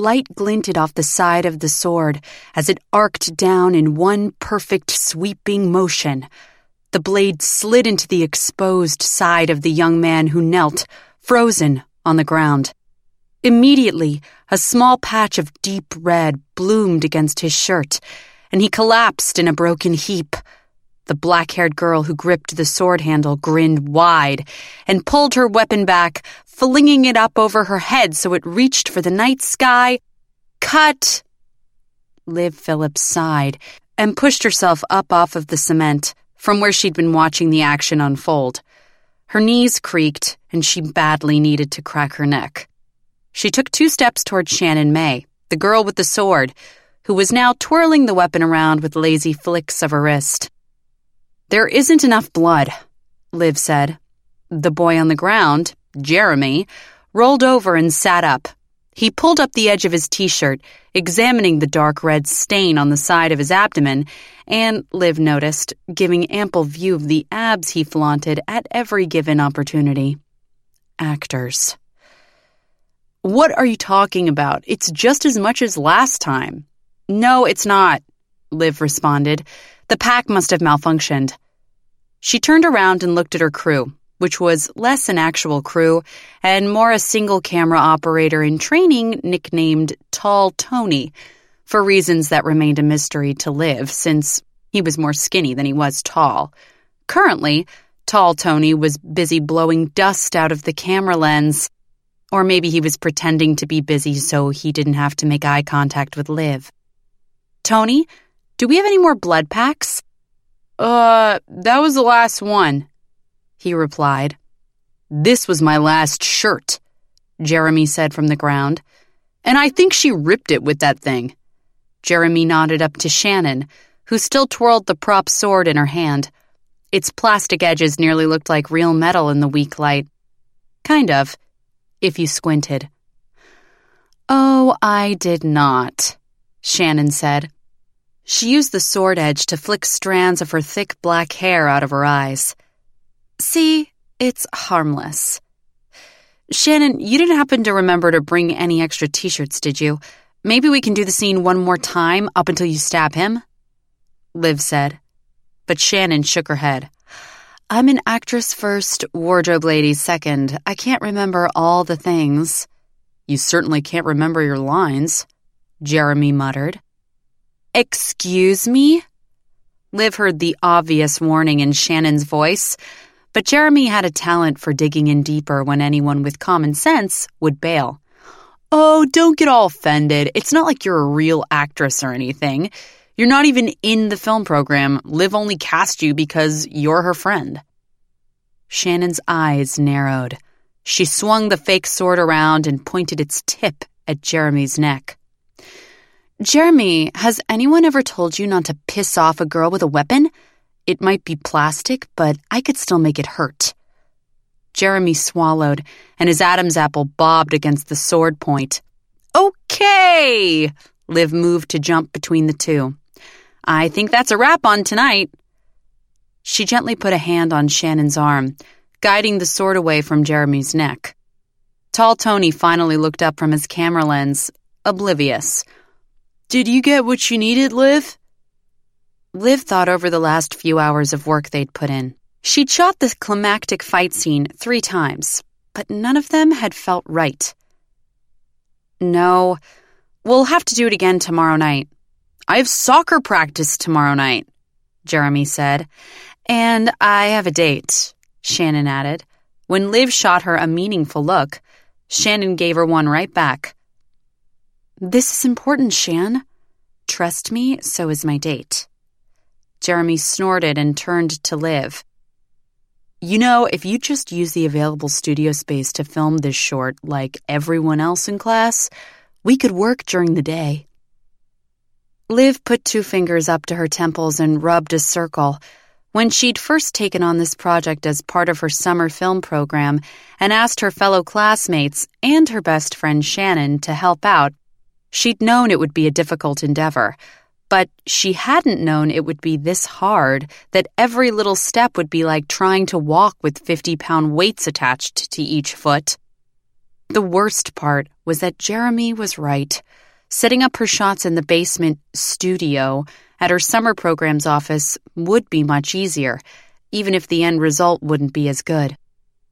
light glinted off the side of the sword as it arced down in one perfect sweeping motion. The blade slid into the exposed side of the young man who knelt, frozen, on the ground. Immediately, a small patch of deep red bloomed against his shirt, and he collapsed in a broken heap. The black haired girl who gripped the sword handle grinned wide and pulled her weapon back, flinging it up over her head so it reached for the night sky. Cut! Liv Phillips sighed and pushed herself up off of the cement from where she'd been watching the action unfold. Her knees creaked and she badly needed to crack her neck. She took two steps toward Shannon May, the girl with the sword, who was now twirling the weapon around with lazy flicks of her wrist. There isn't enough blood, Liv said. The boy on the ground, Jeremy, rolled over and sat up. He pulled up the edge of his t shirt, examining the dark red stain on the side of his abdomen, and, Liv noticed, giving ample view of the abs he flaunted at every given opportunity. Actors. What are you talking about? It's just as much as last time. No, it's not, Liv responded. The pack must have malfunctioned. She turned around and looked at her crew, which was less an actual crew and more a single camera operator in training nicknamed Tall Tony, for reasons that remained a mystery to Liv since he was more skinny than he was tall. Currently, Tall Tony was busy blowing dust out of the camera lens. Or maybe he was pretending to be busy so he didn't have to make eye contact with Liv. Tony, do we have any more blood packs? Uh, that was the last one, he replied. This was my last shirt, Jeremy said from the ground. And I think she ripped it with that thing. Jeremy nodded up to Shannon, who still twirled the prop sword in her hand. Its plastic edges nearly looked like real metal in the weak light. Kind of, if you squinted. Oh, I did not, Shannon said. She used the sword edge to flick strands of her thick black hair out of her eyes. See, it's harmless. Shannon, you didn't happen to remember to bring any extra t shirts, did you? Maybe we can do the scene one more time up until you stab him? Liv said. But Shannon shook her head. I'm an actress first, wardrobe lady second. I can't remember all the things. You certainly can't remember your lines, Jeremy muttered. Excuse me? Liv heard the obvious warning in Shannon's voice, but Jeremy had a talent for digging in deeper when anyone with common sense would bail. Oh, don't get all offended. It's not like you're a real actress or anything. You're not even in the film program. Liv only cast you because you're her friend. Shannon's eyes narrowed. She swung the fake sword around and pointed its tip at Jeremy's neck. Jeremy, has anyone ever told you not to piss off a girl with a weapon? It might be plastic, but I could still make it hurt. Jeremy swallowed, and his Adam's apple bobbed against the sword point. Okay! Liv moved to jump between the two. I think that's a wrap on tonight. She gently put a hand on Shannon's arm, guiding the sword away from Jeremy's neck. Tall Tony finally looked up from his camera lens, oblivious. Did you get what you needed, Liv? Liv thought over the last few hours of work they'd put in. She'd shot the climactic fight scene three times, but none of them had felt right. No, we'll have to do it again tomorrow night. I have soccer practice tomorrow night, Jeremy said. And I have a date, Shannon added. When Liv shot her a meaningful look, Shannon gave her one right back. This is important, Shan. Trust me, so is my date. Jeremy snorted and turned to Liv. You know, if you just use the available studio space to film this short like everyone else in class, we could work during the day. Liv put two fingers up to her temples and rubbed a circle. When she'd first taken on this project as part of her summer film program and asked her fellow classmates and her best friend Shannon to help out, She'd known it would be a difficult endeavor, but she hadn't known it would be this hard, that every little step would be like trying to walk with 50 pound weights attached to each foot. The worst part was that Jeremy was right. Setting up her shots in the basement studio at her summer program's office would be much easier, even if the end result wouldn't be as good.